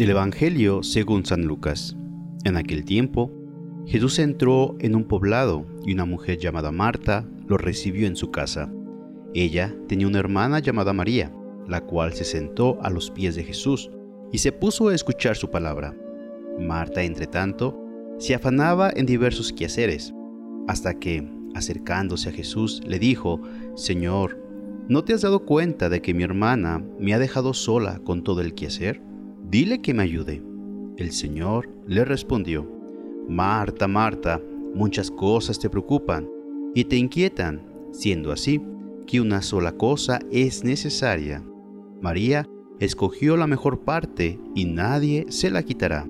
Del Evangelio según San Lucas. En aquel tiempo, Jesús entró en un poblado y una mujer llamada Marta lo recibió en su casa. Ella tenía una hermana llamada María, la cual se sentó a los pies de Jesús y se puso a escuchar su palabra. Marta, entre tanto, se afanaba en diversos quehaceres, hasta que, acercándose a Jesús, le dijo, Señor, ¿no te has dado cuenta de que mi hermana me ha dejado sola con todo el quehacer? Dile que me ayude. El Señor le respondió, Marta, Marta, muchas cosas te preocupan y te inquietan, siendo así que una sola cosa es necesaria. María escogió la mejor parte y nadie se la quitará.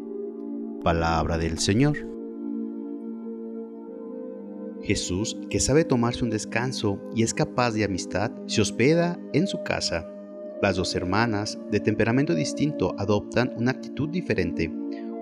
Palabra del Señor. Jesús, que sabe tomarse un descanso y es capaz de amistad, se hospeda en su casa las dos hermanas, de temperamento distinto, adoptan una actitud diferente.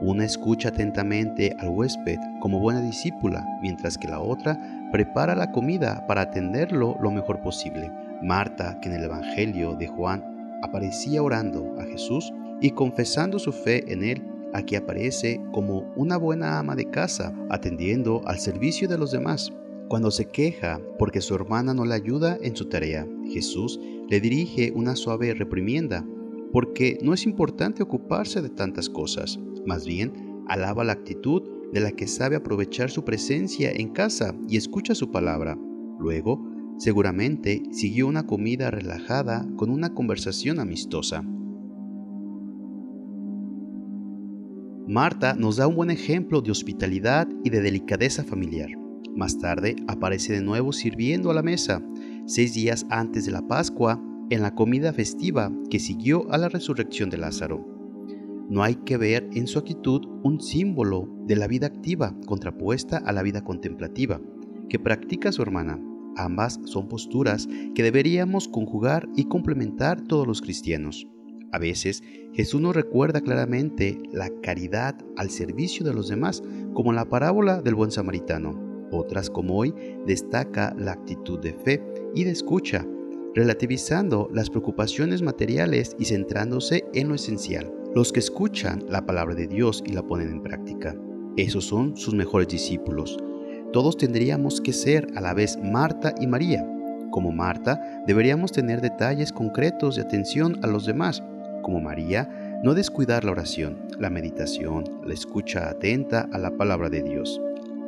Una escucha atentamente al huésped como buena discípula, mientras que la otra prepara la comida para atenderlo lo mejor posible. Marta, que en el Evangelio de Juan aparecía orando a Jesús y confesando su fe en él, aquí aparece como una buena ama de casa, atendiendo al servicio de los demás. Cuando se queja porque su hermana no le ayuda en su tarea, Jesús le dirige una suave reprimienda, porque no es importante ocuparse de tantas cosas, más bien alaba la actitud de la que sabe aprovechar su presencia en casa y escucha su palabra. Luego, seguramente siguió una comida relajada con una conversación amistosa. Marta nos da un buen ejemplo de hospitalidad y de delicadeza familiar. Más tarde aparece de nuevo sirviendo a la mesa, seis días antes de la Pascua, en la comida festiva que siguió a la resurrección de Lázaro. No hay que ver en su actitud un símbolo de la vida activa contrapuesta a la vida contemplativa que practica su hermana. Ambas son posturas que deberíamos conjugar y complementar todos los cristianos. A veces Jesús nos recuerda claramente la caridad al servicio de los demás, como la parábola del buen samaritano. Otras como hoy destaca la actitud de fe y de escucha, relativizando las preocupaciones materiales y centrándose en lo esencial. Los que escuchan la palabra de Dios y la ponen en práctica. Esos son sus mejores discípulos. Todos tendríamos que ser a la vez Marta y María. Como Marta, deberíamos tener detalles concretos de atención a los demás. Como María, no descuidar la oración, la meditación, la escucha atenta a la palabra de Dios.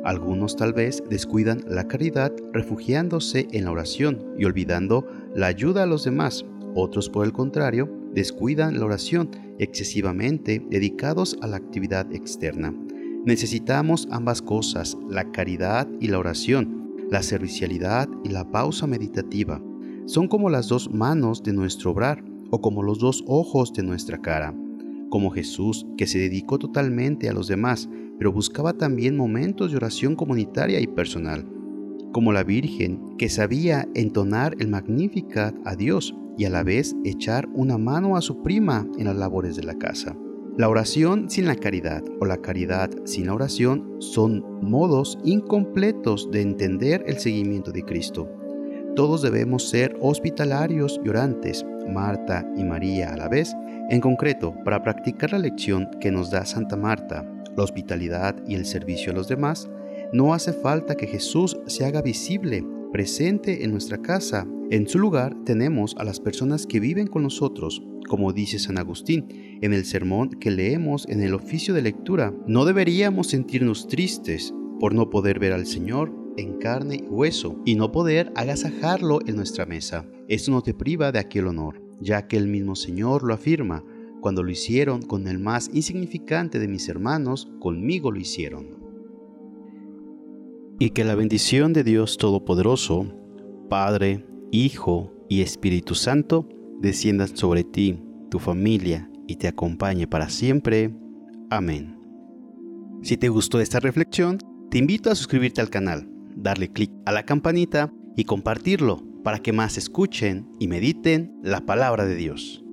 Algunos tal vez descuidan la caridad refugiándose en la oración y olvidando la ayuda a los demás. Otros, por el contrario, descuidan la oración excesivamente dedicados a la actividad externa. Necesitamos ambas cosas, la caridad y la oración, la servicialidad y la pausa meditativa. Son como las dos manos de nuestro obrar o como los dos ojos de nuestra cara. Como Jesús, que se dedicó totalmente a los demás, pero buscaba también momentos de oración comunitaria y personal, como la Virgen, que sabía entonar el Magnificat a Dios y a la vez echar una mano a su prima en las labores de la casa. La oración sin la caridad o la caridad sin la oración son modos incompletos de entender el seguimiento de Cristo. Todos debemos ser hospitalarios y orantes, Marta y María a la vez, en concreto, para practicar la lección que nos da Santa Marta, la hospitalidad y el servicio a los demás, no hace falta que Jesús se haga visible, presente en nuestra casa. En su lugar tenemos a las personas que viven con nosotros, como dice San Agustín en el sermón que leemos en el oficio de lectura. No deberíamos sentirnos tristes por no poder ver al Señor en carne y hueso y no poder agasajarlo en nuestra mesa. Esto no te priva de aquel honor, ya que el mismo Señor lo afirma. Cuando lo hicieron con el más insignificante de mis hermanos, conmigo lo hicieron. Y que la bendición de Dios Todopoderoso, Padre, Hijo y Espíritu Santo, desciendan sobre ti, tu familia y te acompañe para siempre. Amén. Si te gustó esta reflexión, te invito a suscribirte al canal, darle clic a la campanita y compartirlo para que más escuchen y mediten la palabra de Dios.